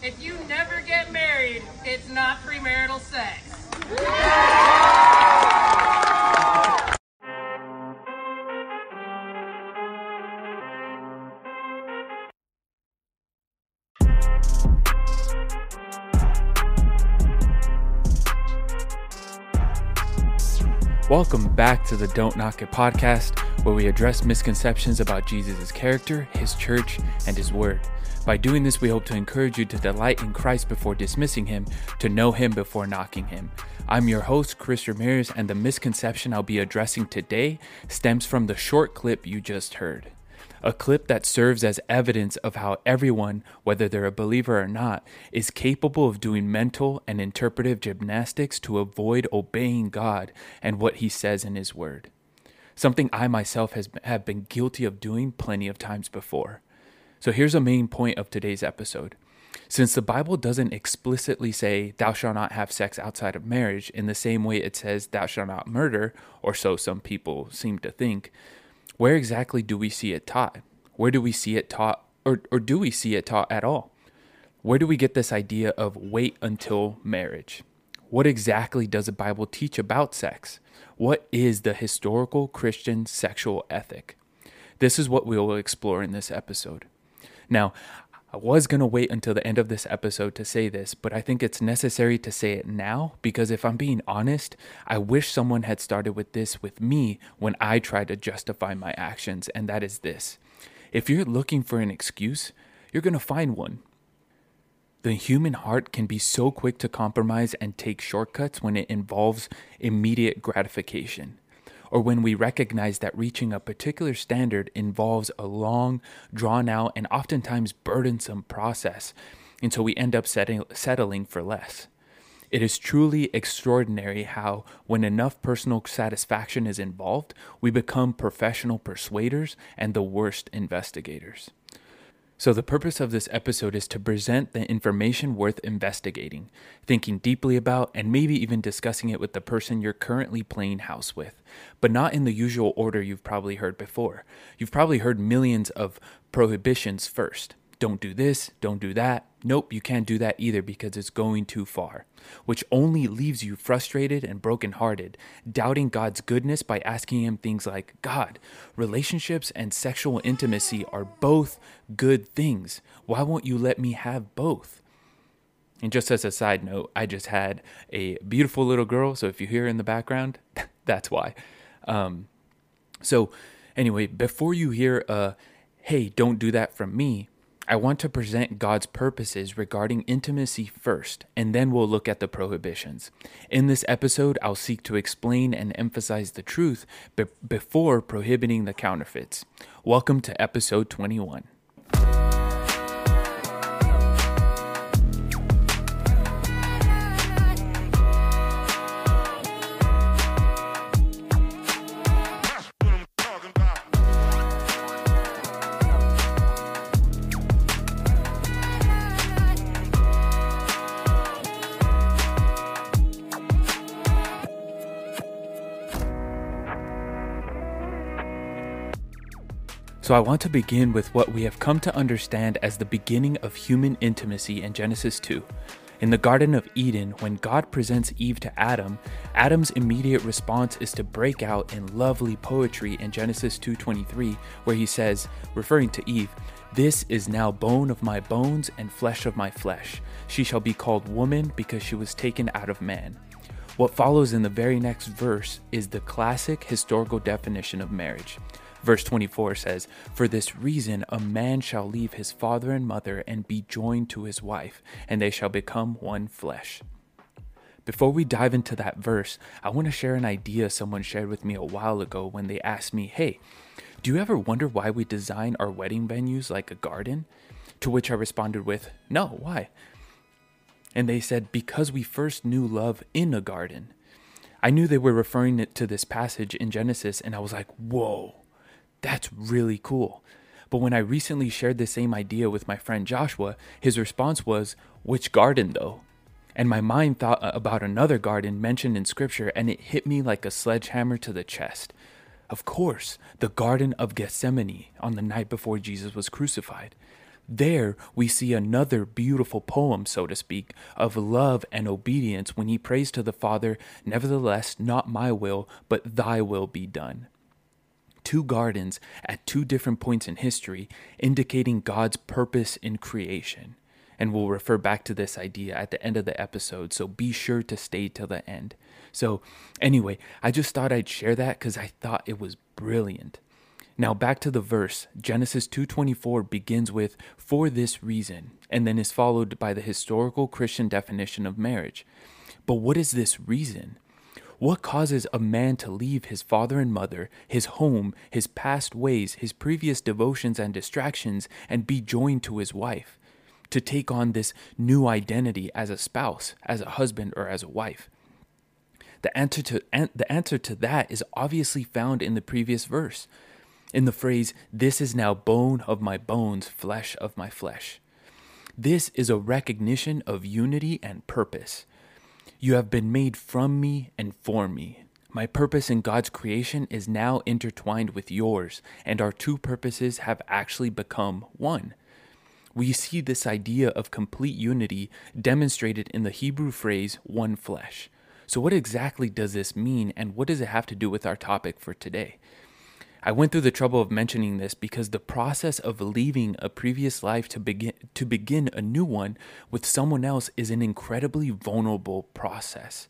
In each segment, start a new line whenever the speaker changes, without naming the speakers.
If you never get married, it's not premarital sex.
Welcome back to the Don't Knock It podcast, where we address misconceptions about Jesus' character, his church, and his word. By doing this, we hope to encourage you to delight in Christ before dismissing him, to know him before knocking him. I'm your host, Chris Ramirez, and the misconception I'll be addressing today stems from the short clip you just heard a clip that serves as evidence of how everyone, whether they're a believer or not, is capable of doing mental and interpretive gymnastics to avoid obeying God and what He says in His Word. Something I myself has, have been guilty of doing plenty of times before. So here's a main point of today's episode. Since the Bible doesn't explicitly say, Thou shalt not have sex outside of marriage, in the same way it says, Thou shalt not murder, or so some people seem to think, where exactly do we see it taught? Where do we see it taught, or, or do we see it taught at all? Where do we get this idea of wait until marriage? What exactly does the Bible teach about sex? What is the historical Christian sexual ethic? This is what we will explore in this episode. Now, I was going to wait until the end of this episode to say this, but I think it's necessary to say it now because if I'm being honest, I wish someone had started with this with me when I tried to justify my actions, and that is this. If you're looking for an excuse, you're going to find one. The human heart can be so quick to compromise and take shortcuts when it involves immediate gratification or when we recognize that reaching a particular standard involves a long, drawn out, and oftentimes burdensome process until we end up setting, settling for less. It is truly extraordinary how, when enough personal satisfaction is involved, we become professional persuaders and the worst investigators. So, the purpose of this episode is to present the information worth investigating, thinking deeply about, and maybe even discussing it with the person you're currently playing house with, but not in the usual order you've probably heard before. You've probably heard millions of prohibitions first. Don't do this, don't do that. Nope, you can't do that either because it's going too far, which only leaves you frustrated and brokenhearted, doubting God's goodness by asking Him things like God, relationships and sexual intimacy are both good things. Why won't you let me have both? And just as a side note, I just had a beautiful little girl, so if you hear in the background, that's why. Um, so, anyway, before you hear a hey, don't do that from me, I want to present God's purposes regarding intimacy first, and then we'll look at the prohibitions. In this episode, I'll seek to explain and emphasize the truth be- before prohibiting the counterfeits. Welcome to episode 21. So, I want to begin with what we have come to understand as the beginning of human intimacy in Genesis 2. In the Garden of Eden, when God presents Eve to Adam, Adam's immediate response is to break out in lovely poetry in Genesis 2:23, where he says, referring to Eve, "This is now bone of my bones and flesh of my flesh. She shall be called woman because she was taken out of man." What follows in the very next verse is the classic historical definition of marriage. Verse 24 says, For this reason a man shall leave his father and mother and be joined to his wife, and they shall become one flesh. Before we dive into that verse, I want to share an idea someone shared with me a while ago when they asked me, Hey, do you ever wonder why we design our wedding venues like a garden? To which I responded with, No, why? And they said, Because we first knew love in a garden. I knew they were referring to this passage in Genesis, and I was like, Whoa, that's really cool. But when I recently shared the same idea with my friend Joshua, his response was, Which garden though? And my mind thought about another garden mentioned in scripture, and it hit me like a sledgehammer to the chest. Of course, the Garden of Gethsemane on the night before Jesus was crucified. There we see another beautiful poem, so to speak, of love and obedience when he prays to the Father, Nevertheless, not my will, but thy will be done. Two gardens at two different points in history, indicating God's purpose in creation. And we'll refer back to this idea at the end of the episode, so be sure to stay till the end. So, anyway, I just thought I'd share that because I thought it was brilliant. Now back to the verse. Genesis 2:24 begins with for this reason and then is followed by the historical Christian definition of marriage. But what is this reason? What causes a man to leave his father and mother, his home, his past ways, his previous devotions and distractions and be joined to his wife? To take on this new identity as a spouse, as a husband or as a wife? The answer to the answer to that is obviously found in the previous verse in the phrase, This is now bone of my bones, flesh of my flesh. This is a recognition of unity and purpose. You have been made from me and for me. My purpose in God's creation is now intertwined with yours, and our two purposes have actually become one. We see this idea of complete unity demonstrated in the Hebrew phrase one flesh. So, what exactly does this mean, and what does it have to do with our topic for today? I went through the trouble of mentioning this because the process of leaving a previous life to begin to begin a new one with someone else is an incredibly vulnerable process.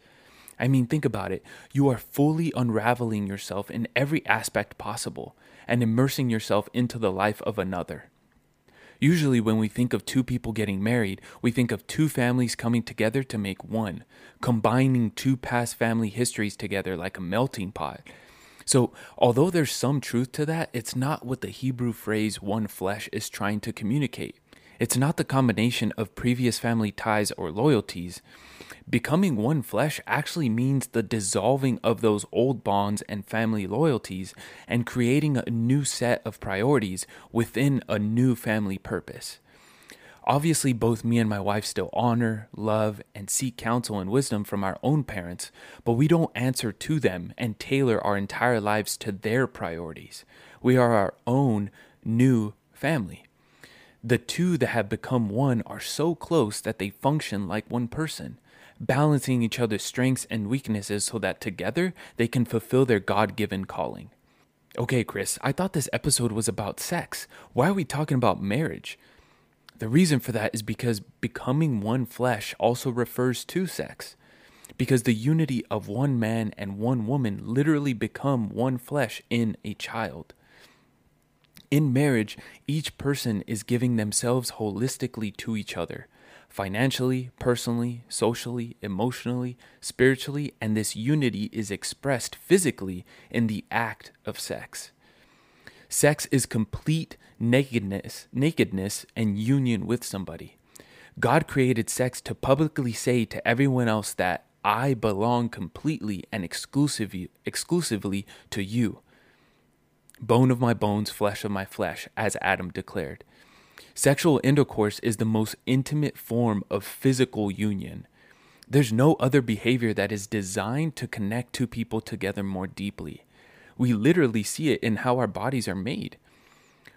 I mean, think about it. You are fully unraveling yourself in every aspect possible and immersing yourself into the life of another. Usually, when we think of two people getting married, we think of two families coming together to make one, combining two past family histories together like a melting pot. So, although there's some truth to that, it's not what the Hebrew phrase one flesh is trying to communicate. It's not the combination of previous family ties or loyalties. Becoming one flesh actually means the dissolving of those old bonds and family loyalties and creating a new set of priorities within a new family purpose. Obviously, both me and my wife still honor, love, and seek counsel and wisdom from our own parents, but we don't answer to them and tailor our entire lives to their priorities. We are our own new family. The two that have become one are so close that they function like one person, balancing each other's strengths and weaknesses so that together they can fulfill their God given calling. Okay, Chris, I thought this episode was about sex. Why are we talking about marriage? The reason for that is because becoming one flesh also refers to sex. Because the unity of one man and one woman literally become one flesh in a child. In marriage, each person is giving themselves holistically to each other financially, personally, socially, emotionally, spiritually, and this unity is expressed physically in the act of sex. Sex is complete nakedness, nakedness and union with somebody. God created sex to publicly say to everyone else that I belong completely and exclusively exclusively to you. Bone of my bones, flesh of my flesh, as Adam declared. Sexual intercourse is the most intimate form of physical union. There's no other behavior that is designed to connect two people together more deeply. We literally see it in how our bodies are made.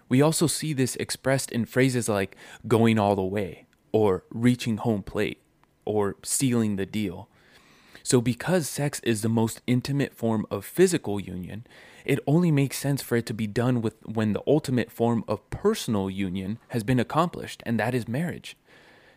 We also see this expressed in phrases like going all the way, or reaching home plate, or sealing the deal. So, because sex is the most intimate form of physical union, it only makes sense for it to be done with when the ultimate form of personal union has been accomplished, and that is marriage.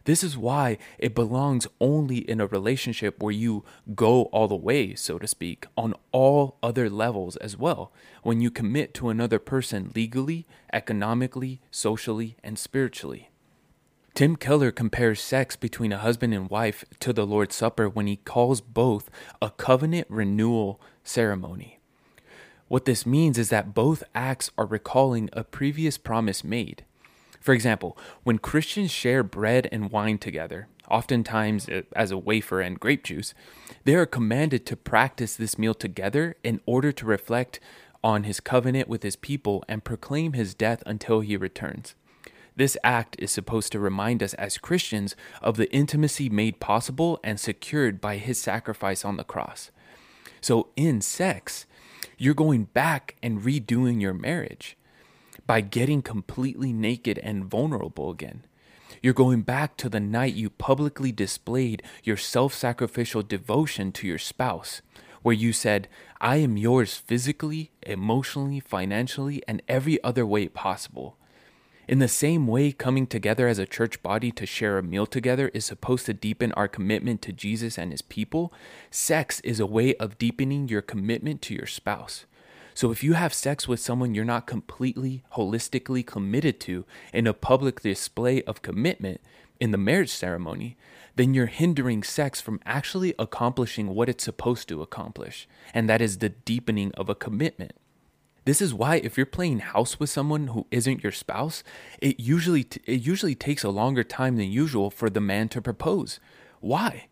This is why it belongs only in a relationship where you go all the way, so to speak, on all other levels as well, when you commit to another person legally, economically, socially, and spiritually. Tim Keller compares sex between a husband and wife to the Lord's Supper when he calls both a covenant renewal ceremony. What this means is that both acts are recalling a previous promise made. For example, when Christians share bread and wine together, oftentimes uh, as a wafer and grape juice, they are commanded to practice this meal together in order to reflect on his covenant with his people and proclaim his death until he returns. This act is supposed to remind us as Christians of the intimacy made possible and secured by his sacrifice on the cross. So, in sex, you're going back and redoing your marriage. By getting completely naked and vulnerable again. You're going back to the night you publicly displayed your self sacrificial devotion to your spouse, where you said, I am yours physically, emotionally, financially, and every other way possible. In the same way, coming together as a church body to share a meal together is supposed to deepen our commitment to Jesus and his people, sex is a way of deepening your commitment to your spouse. So if you have sex with someone you're not completely, holistically committed to in a public display of commitment in the marriage ceremony, then you're hindering sex from actually accomplishing what it's supposed to accomplish, and that is the deepening of a commitment. This is why if you're playing house with someone who isn't your spouse, it usually t- it usually takes a longer time than usual for the man to propose. Why?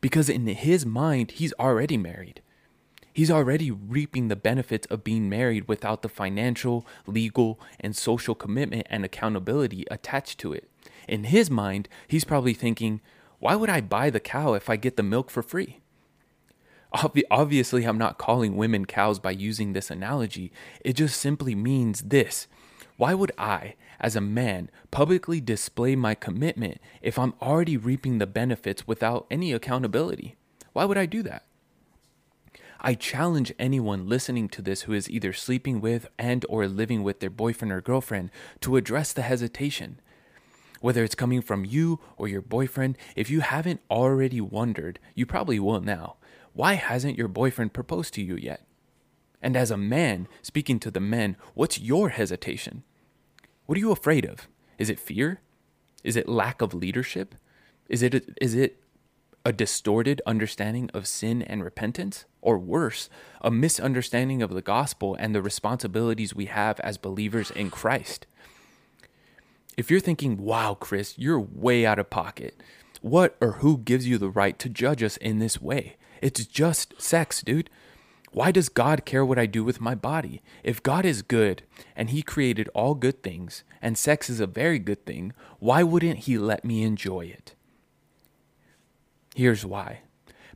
Because in his mind, he's already married. He's already reaping the benefits of being married without the financial, legal, and social commitment and accountability attached to it. In his mind, he's probably thinking, why would I buy the cow if I get the milk for free? Obvi- obviously, I'm not calling women cows by using this analogy. It just simply means this. Why would I, as a man, publicly display my commitment if I'm already reaping the benefits without any accountability? Why would I do that? I challenge anyone listening to this who is either sleeping with and or living with their boyfriend or girlfriend to address the hesitation. Whether it's coming from you or your boyfriend, if you haven't already wondered, you probably will now. Why hasn't your boyfriend proposed to you yet? And as a man, speaking to the men, what's your hesitation? What are you afraid of? Is it fear? Is it lack of leadership? Is it is it a distorted understanding of sin and repentance? Or worse, a misunderstanding of the gospel and the responsibilities we have as believers in Christ? If you're thinking, wow, Chris, you're way out of pocket, what or who gives you the right to judge us in this way? It's just sex, dude. Why does God care what I do with my body? If God is good and He created all good things, and sex is a very good thing, why wouldn't He let me enjoy it? Here's why.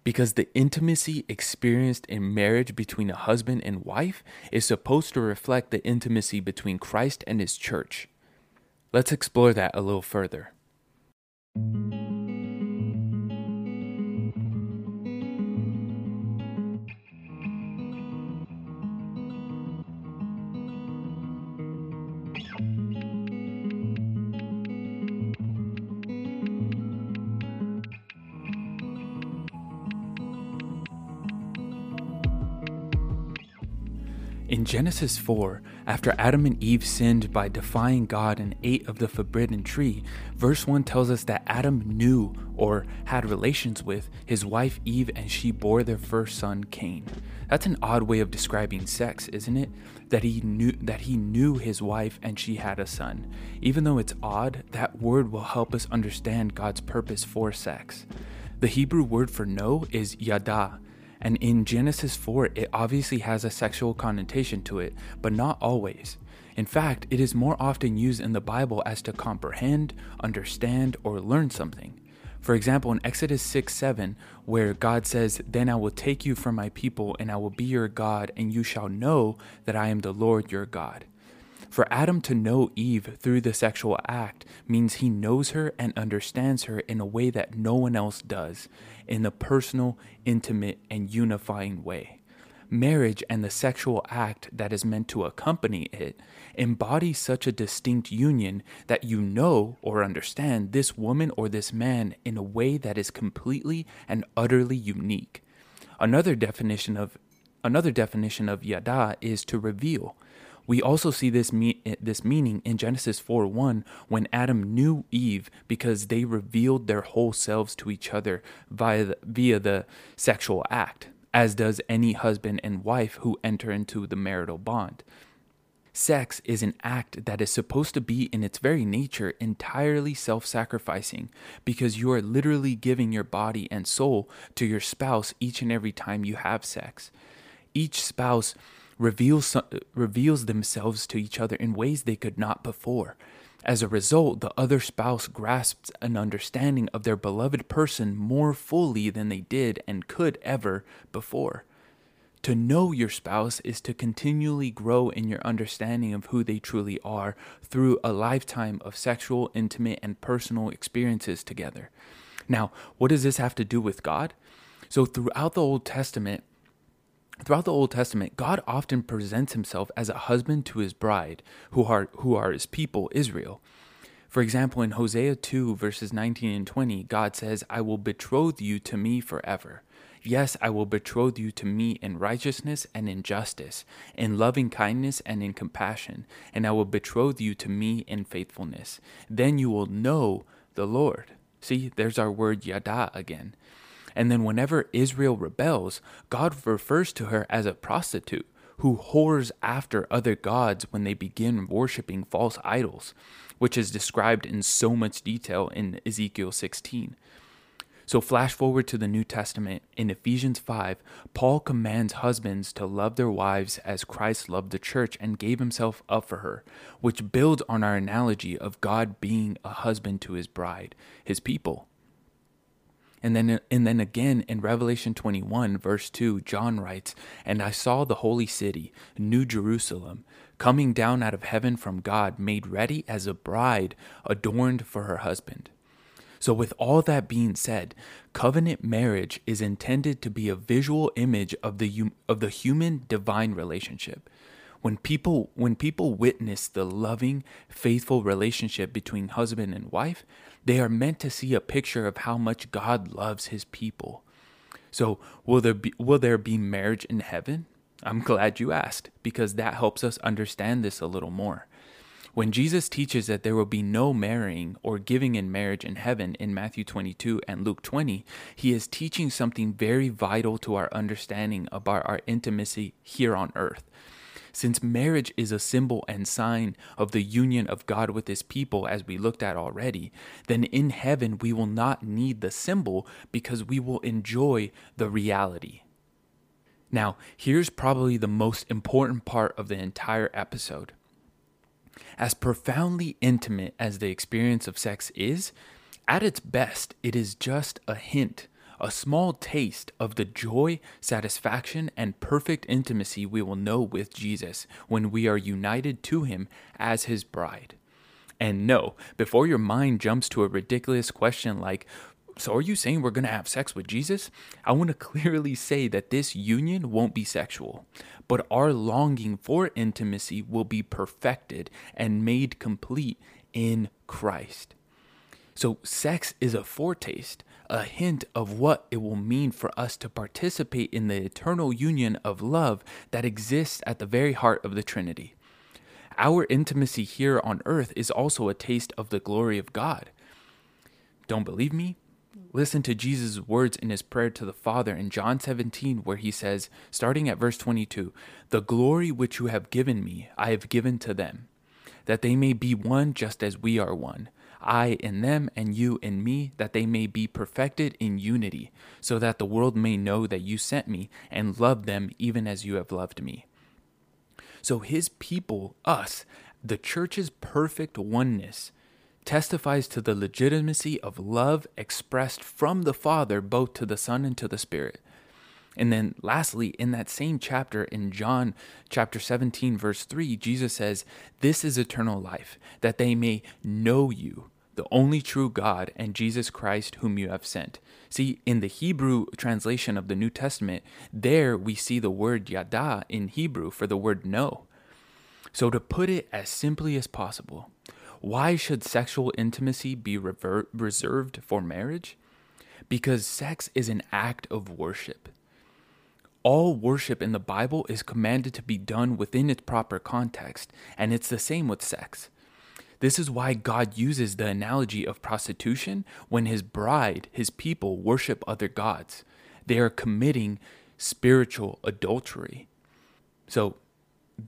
Because the intimacy experienced in marriage between a husband and wife is supposed to reflect the intimacy between Christ and his church. Let's explore that a little further. In Genesis 4, after Adam and Eve sinned by defying God and ate of the forbidden tree, verse 1 tells us that Adam knew or had relations with his wife Eve and she bore their first son Cain. That's an odd way of describing sex, isn't it? That he knew that he knew his wife and she had a son. Even though it's odd, that word will help us understand God's purpose for sex. The Hebrew word for know is yada, and in Genesis 4, it obviously has a sexual connotation to it, but not always. In fact, it is more often used in the Bible as to comprehend, understand, or learn something. For example, in Exodus 6 7, where God says, Then I will take you from my people, and I will be your God, and you shall know that I am the Lord your God. For Adam to know Eve through the sexual act means he knows her and understands her in a way that no one else does, in a personal, intimate, and unifying way. Marriage and the sexual act that is meant to accompany it embody such a distinct union that you know or understand this woman or this man in a way that is completely and utterly unique. Another definition of another definition of yada is to reveal. We also see this me- this meaning in Genesis 4:1 when Adam knew Eve because they revealed their whole selves to each other via the, via the sexual act, as does any husband and wife who enter into the marital bond. Sex is an act that is supposed to be, in its very nature, entirely self sacrificing because you are literally giving your body and soul to your spouse each and every time you have sex. Each spouse reveals, reveals themselves to each other in ways they could not before. As a result, the other spouse grasps an understanding of their beloved person more fully than they did and could ever before. To know your spouse is to continually grow in your understanding of who they truly are through a lifetime of sexual, intimate, and personal experiences together. Now, what does this have to do with God? So, throughout the Old Testament, Throughout the Old Testament, God often presents himself as a husband to his bride, who are, who are his people, Israel. For example, in Hosea 2, verses 19 and 20, God says, I will betroth you to me forever. Yes, I will betroth you to me in righteousness and in justice, in loving kindness and in compassion, and I will betroth you to me in faithfulness. Then you will know the Lord. See, there's our word yada again. And then whenever Israel rebels, God refers to her as a prostitute who whores after other gods when they begin worshiping false idols, which is described in so much detail in Ezekiel 16. So, flash forward to the New Testament. In Ephesians 5, Paul commands husbands to love their wives as Christ loved the church and gave himself up for her, which builds on our analogy of God being a husband to his bride, his people. And then, and then again in Revelation 21, verse 2, John writes, And I saw the holy city, New Jerusalem, coming down out of heaven from God, made ready as a bride adorned for her husband. So, with all that being said, covenant marriage is intended to be a visual image of the, of the human divine relationship. When people, when people witness the loving, faithful relationship between husband and wife, they are meant to see a picture of how much God loves his people. So, will there be, will there be marriage in heaven? I'm glad you asked because that helps us understand this a little more. When Jesus teaches that there will be no marrying or giving in marriage in heaven in Matthew 22 and Luke 20, he is teaching something very vital to our understanding about our intimacy here on earth. Since marriage is a symbol and sign of the union of God with his people, as we looked at already, then in heaven we will not need the symbol because we will enjoy the reality. Now, here's probably the most important part of the entire episode. As profoundly intimate as the experience of sex is, at its best, it is just a hint, a small taste of the joy, satisfaction, and perfect intimacy we will know with Jesus when we are united to Him as His bride. And no, before your mind jumps to a ridiculous question like, so are you saying we're going to have sex with Jesus? I want to clearly say that this union won't be sexual, but our longing for intimacy will be perfected and made complete in Christ. So, sex is a foretaste, a hint of what it will mean for us to participate in the eternal union of love that exists at the very heart of the Trinity. Our intimacy here on earth is also a taste of the glory of God. Don't believe me? Listen to Jesus' words in his prayer to the Father in John 17, where he says, starting at verse 22, The glory which you have given me, I have given to them, that they may be one just as we are one. I in them, and you in me, that they may be perfected in unity, so that the world may know that you sent me and loved them even as you have loved me. So his people, us, the church's perfect oneness, testifies to the legitimacy of love expressed from the Father both to the Son and to the Spirit. And then lastly, in that same chapter, in John chapter 17, verse 3, Jesus says, This is eternal life, that they may know you, the only true God, and Jesus Christ, whom you have sent. See, in the Hebrew translation of the New Testament, there we see the word yada in Hebrew for the word know. So, to put it as simply as possible, why should sexual intimacy be reserved for marriage? Because sex is an act of worship. All worship in the Bible is commanded to be done within its proper context, and it's the same with sex. This is why God uses the analogy of prostitution when his bride, his people, worship other gods. They are committing spiritual adultery. So,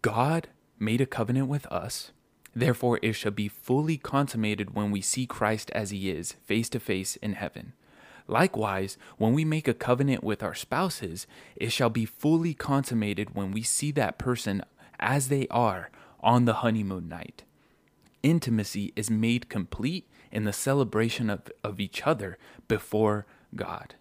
God made a covenant with us Therefore, it shall be fully consummated when we see Christ as he is, face to face in heaven. Likewise, when we make a covenant with our spouses, it shall be fully consummated when we see that person as they are on the honeymoon night. Intimacy is made complete in the celebration of, of each other before God.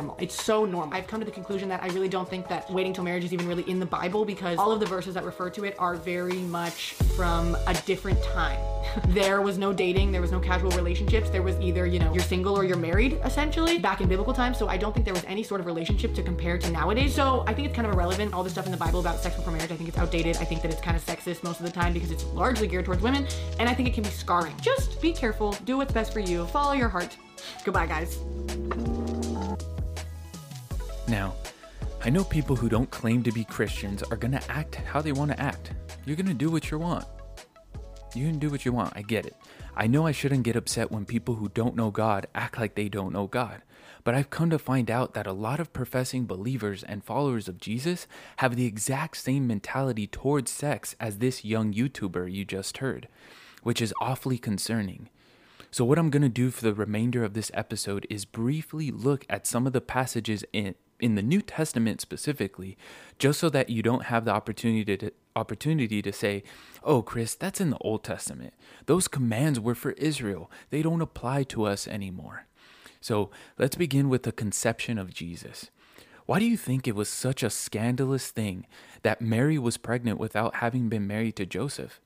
Normal. It's so normal. I've come to the conclusion that I really don't think that waiting till marriage is even really in the Bible because all of the verses that refer to it are very much from a different time. there was no dating, there was no casual relationships. There was either, you know, you're single or you're married essentially back in biblical times. So I don't think there was any sort of relationship to compare to nowadays. So I think it's kind of irrelevant. All the stuff in the Bible about sex before marriage, I think it's outdated. I think that it's kind of sexist most of the time because it's largely geared towards women. And I think it can be scarring. Just be careful, do what's best for you, follow your heart. Goodbye, guys.
Now, I know people who don't claim to be Christians are going to act how they want to act. You're going to do what you want. You can do what you want. I get it. I know I shouldn't get upset when people who don't know God act like they don't know God. But I've come to find out that a lot of professing believers and followers of Jesus have the exact same mentality towards sex as this young YouTuber you just heard, which is awfully concerning. So, what I'm going to do for the remainder of this episode is briefly look at some of the passages in, in the New Testament specifically, just so that you don't have the opportunity to opportunity to say, "Oh, Chris, that's in the Old Testament. Those commands were for Israel. They don't apply to us anymore." So, let's begin with the conception of Jesus. Why do you think it was such a scandalous thing that Mary was pregnant without having been married to Joseph?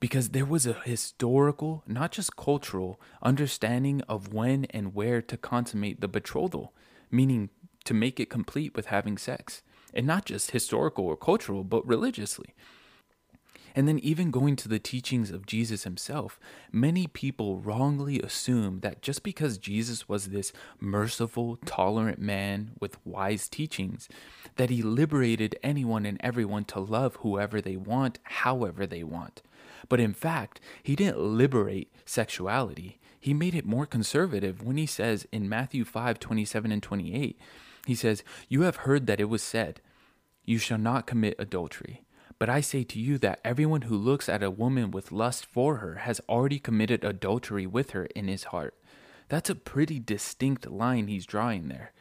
Because there was a historical, not just cultural, understanding of when and where to consummate the betrothal, meaning to make it complete with having sex. And not just historical or cultural, but religiously. And then, even going to the teachings of Jesus himself, many people wrongly assume that just because Jesus was this merciful, tolerant man with wise teachings, that he liberated anyone and everyone to love whoever they want, however they want. But in fact, he didn't liberate sexuality. He made it more conservative when he says in Matthew 5 27 and 28, he says, You have heard that it was said, You shall not commit adultery. But I say to you that everyone who looks at a woman with lust for her has already committed adultery with her in his heart. That's a pretty distinct line he's drawing there.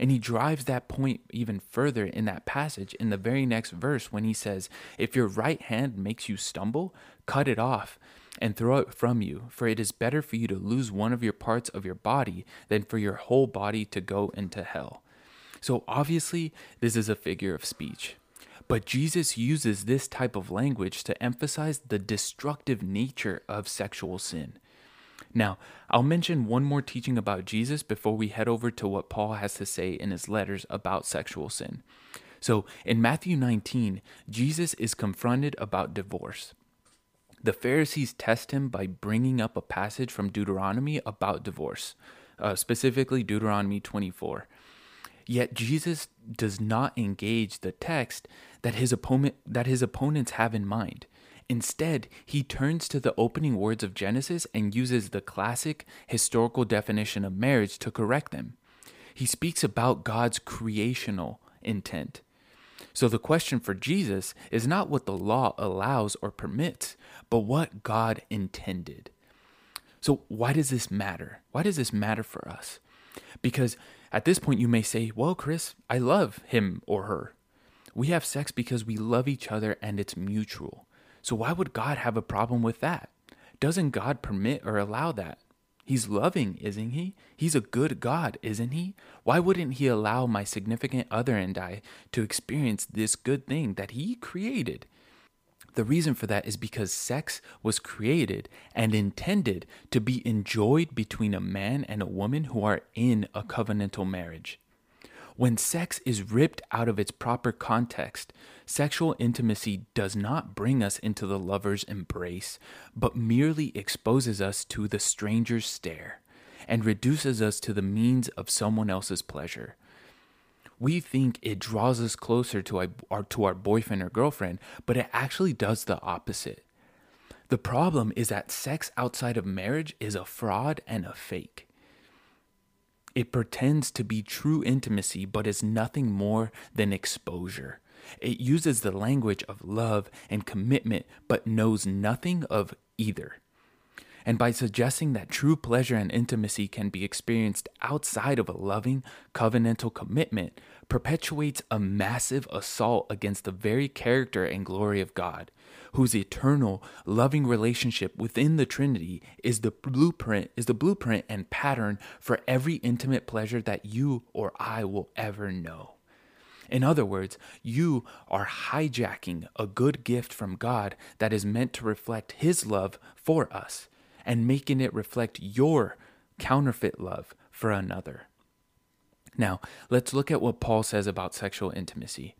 And he drives that point even further in that passage in the very next verse when he says, If your right hand makes you stumble, cut it off and throw it from you, for it is better for you to lose one of your parts of your body than for your whole body to go into hell. So obviously, this is a figure of speech. But Jesus uses this type of language to emphasize the destructive nature of sexual sin. Now, I'll mention one more teaching about Jesus before we head over to what Paul has to say in his letters about sexual sin. So, in Matthew 19, Jesus is confronted about divorce. The Pharisees test him by bringing up a passage from Deuteronomy about divorce, uh, specifically Deuteronomy 24. Yet Jesus does not engage the text that his opponent that his opponents have in mind. Instead, he turns to the opening words of Genesis and uses the classic historical definition of marriage to correct them. He speaks about God's creational intent. So the question for Jesus is not what the law allows or permits, but what God intended. So why does this matter? Why does this matter for us? Because at this point, you may say, Well, Chris, I love him or her. We have sex because we love each other and it's mutual. So why would God have a problem with that? Doesn't God permit or allow that? He's loving, isn't he? He's a good God, isn't he? Why wouldn't he allow my significant other and I to experience this good thing that he created? The reason for that is because sex was created and intended to be enjoyed between a man and a woman who are in a covenantal marriage. When sex is ripped out of its proper context, sexual intimacy does not bring us into the lover's embrace, but merely exposes us to the stranger's stare and reduces us to the means of someone else's pleasure we think it draws us closer to our, to our boyfriend or girlfriend, but it actually does the opposite. The problem is that sex outside of marriage is a fraud and a fake. It pretends to be true intimacy, but is nothing more than exposure. It uses the language of love and commitment, but knows nothing of either. And by suggesting that true pleasure and intimacy can be experienced outside of a loving, covenantal commitment, perpetuates a massive assault against the very character and glory of God, whose eternal, loving relationship within the Trinity is the blueprint, is the blueprint and pattern for every intimate pleasure that you or I will ever know. In other words, you are hijacking a good gift from God that is meant to reflect His love for us and making it reflect your counterfeit love for another. Now, let's look at what Paul says about sexual intimacy.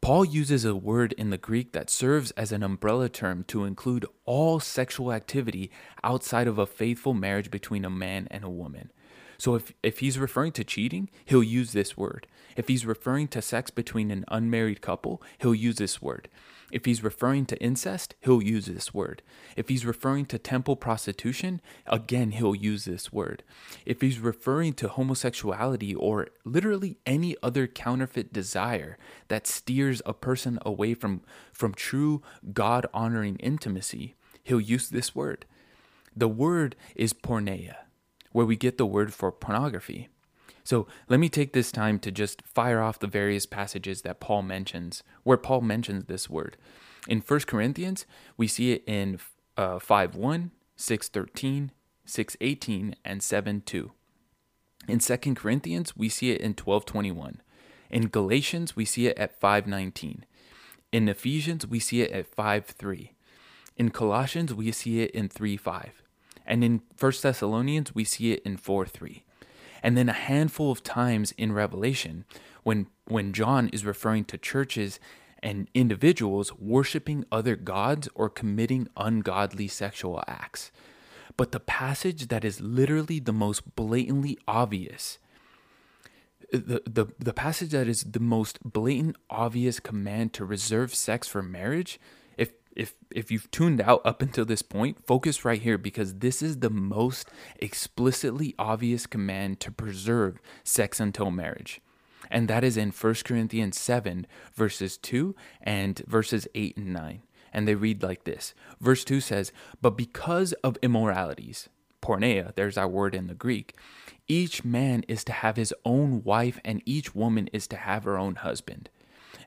Paul uses a word in the Greek that serves as an umbrella term to include all sexual activity outside of a faithful marriage between a man and a woman. So if, if he's referring to cheating, he'll use this word. If he's referring to sex between an unmarried couple, he'll use this word. If he's referring to incest, he'll use this word. If he's referring to temple prostitution, again, he'll use this word. If he's referring to homosexuality or literally any other counterfeit desire that steers a person away from, from true God honoring intimacy, he'll use this word. The word is porneia, where we get the word for pornography. So let me take this time to just fire off the various passages that Paul mentions, where Paul mentions this word. In 1 Corinthians, we see it in uh, 5 1, 6 13, 6 18, and 7 2. In 2 Corinthians, we see it in 12 21. In Galatians, we see it at 5 19. In Ephesians, we see it at 5 3. In Colossians, we see it in 3 5. And in 1 Thessalonians, we see it in 4 3. And then a handful of times in Revelation, when, when John is referring to churches and individuals worshiping other gods or committing ungodly sexual acts. But the passage that is literally the most blatantly obvious, the, the, the passage that is the most blatant obvious command to reserve sex for marriage if if you've tuned out up until this point, focus right here because this is the most explicitly obvious command to preserve sex until marriage. And that is in 1 Corinthians 7 verses 2 and verses 8 and 9. And they read like this. Verse 2 says, "But because of immoralities, porneia, there's our word in the Greek, each man is to have his own wife and each woman is to have her own husband."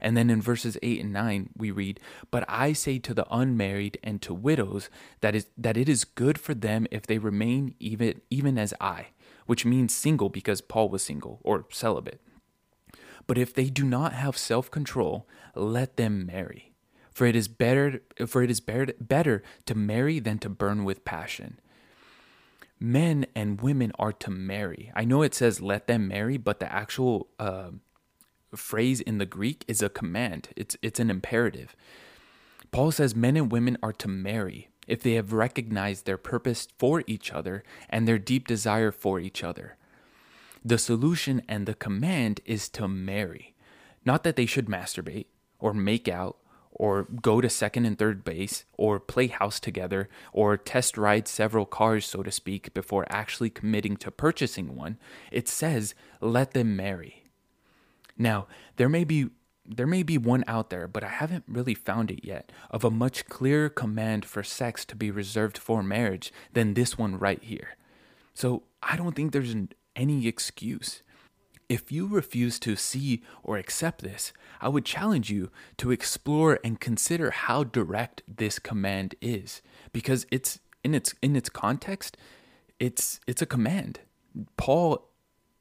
And then in verses 8 and 9 we read, "But I say to the unmarried and to widows that is that it is good for them if they remain even even as I," which means single because Paul was single or celibate. But if they do not have self-control, let them marry. For it is better for it is better, to marry than to burn with passion men and women are to marry. I know it says let them marry, but the actual uh, phrase in the Greek is a command. It's it's an imperative. Paul says men and women are to marry if they have recognized their purpose for each other and their deep desire for each other. The solution and the command is to marry. Not that they should masturbate or make out or go to second and third base or play house together or test ride several cars, so to speak, before actually committing to purchasing one. It says, let them marry. Now, there may be there may be one out there, but I haven't really found it yet, of a much clearer command for sex to be reserved for marriage than this one right here. So I don't think there's any excuse. If you refuse to see or accept this, I would challenge you to explore and consider how direct this command is because it's in its in its context it's it's a command. Paul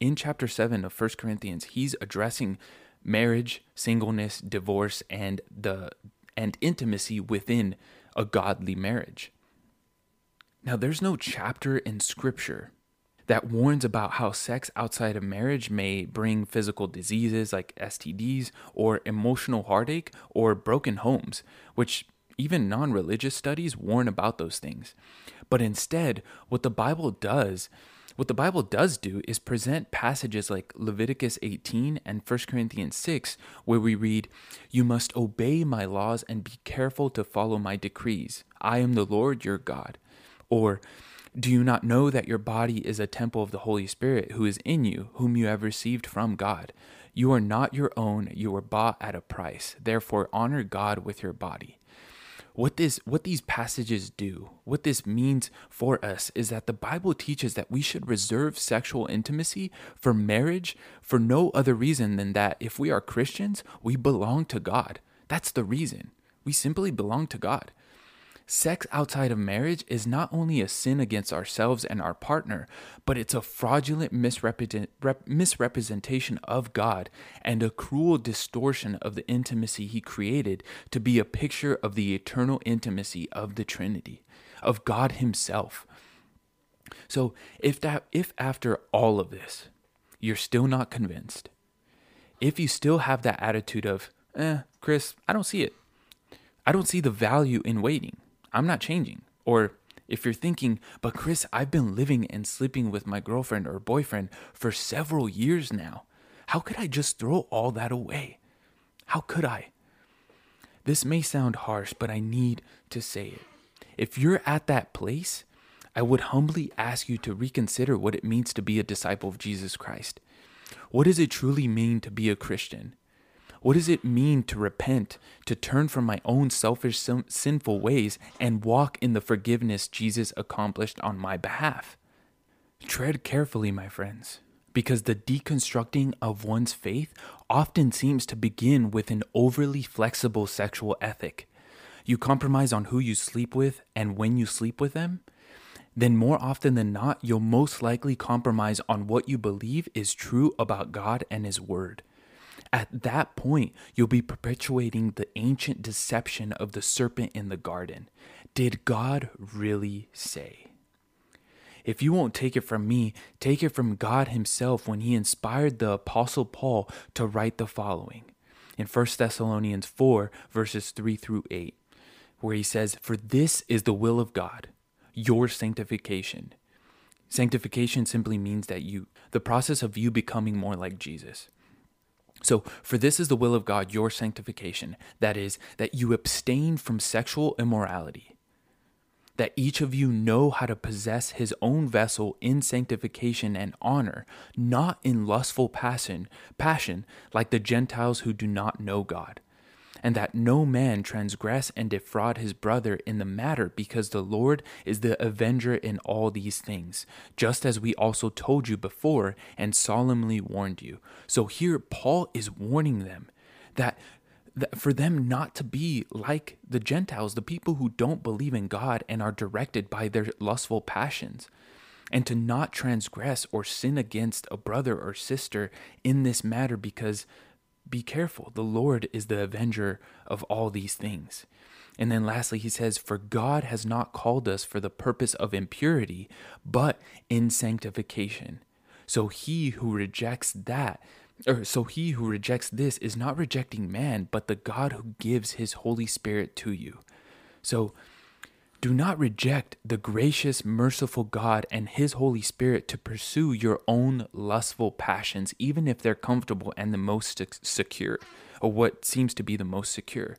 in chapter 7 of First Corinthians, he's addressing marriage, singleness, divorce, and the and intimacy within a godly marriage. Now, there's no chapter in scripture that warns about how sex outside of marriage may bring physical diseases like STDs or emotional heartache or broken homes, which even non religious studies warn about those things. But instead, what the Bible does what the Bible does do is present passages like Leviticus 18 and 1 Corinthians 6, where we read, You must obey my laws and be careful to follow my decrees. I am the Lord your God. Or, Do you not know that your body is a temple of the Holy Spirit who is in you, whom you have received from God? You are not your own, you were bought at a price. Therefore, honor God with your body. What this what these passages do what this means for us is that the bible teaches that we should reserve sexual intimacy for marriage for no other reason than that if we are christians we belong to god. That's the reason. We simply belong to god Sex outside of marriage is not only a sin against ourselves and our partner, but it's a fraudulent misrepresent, rep, misrepresentation of God and a cruel distortion of the intimacy He created to be a picture of the eternal intimacy of the Trinity, of God Himself. So, if that if after all of this, you're still not convinced, if you still have that attitude of, eh, Chris, I don't see it. I don't see the value in waiting I'm not changing. Or if you're thinking, but Chris, I've been living and sleeping with my girlfriend or boyfriend for several years now. How could I just throw all that away? How could I? This may sound harsh, but I need to say it. If you're at that place, I would humbly ask you to reconsider what it means to be a disciple of Jesus Christ. What does it truly mean to be a Christian? What does it mean to repent, to turn from my own selfish, sinful ways, and walk in the forgiveness Jesus accomplished on my behalf? Tread carefully, my friends, because the deconstructing of one's faith often seems to begin with an overly flexible sexual ethic. You compromise on who you sleep with and when you sleep with them, then more often than not, you'll most likely compromise on what you believe is true about God and His Word. At that point, you'll be perpetuating the ancient deception of the serpent in the garden. Did God really say? If you won't take it from me, take it from God Himself when He inspired the Apostle Paul to write the following in 1 Thessalonians 4, verses 3 through 8, where he says, For this is the will of God, your sanctification. Sanctification simply means that you, the process of you becoming more like Jesus. So, for this is the will of God, your sanctification. That is, that you abstain from sexual immorality, that each of you know how to possess his own vessel in sanctification and honor, not in lustful passion, passion like the Gentiles who do not know God and that no man transgress and defraud his brother in the matter, because the Lord is the avenger in all these things, just as we also told you before and solemnly warned you. So here Paul is warning them that for them not to be like the Gentiles, the people who don't believe in God and are directed by their lustful passions, and to not transgress or sin against a brother or sister in this matter because be careful. The Lord is the avenger of all these things. And then lastly, he says, For God has not called us for the purpose of impurity, but in sanctification. So he who rejects that, or so he who rejects this is not rejecting man, but the God who gives his Holy Spirit to you. So do not reject the gracious, merciful God and His Holy Spirit to pursue your own lustful passions, even if they're comfortable and the most secure, or what seems to be the most secure.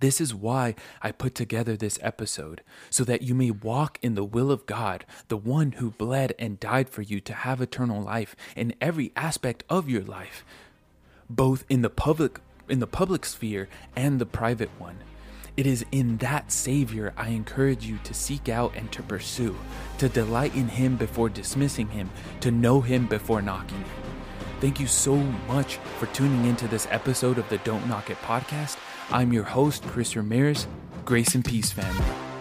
This is why I put together this episode, so that you may walk in the will of God, the one who bled and died for you to have eternal life in every aspect of your life, both in the public in the public sphere and the private one. It is in that Savior I encourage you to seek out and to pursue, to delight in Him before dismissing Him, to know Him before knocking Thank you so much for tuning into this episode of the Don't Knock It podcast. I'm your host, Chris Ramirez. Grace and peace, family.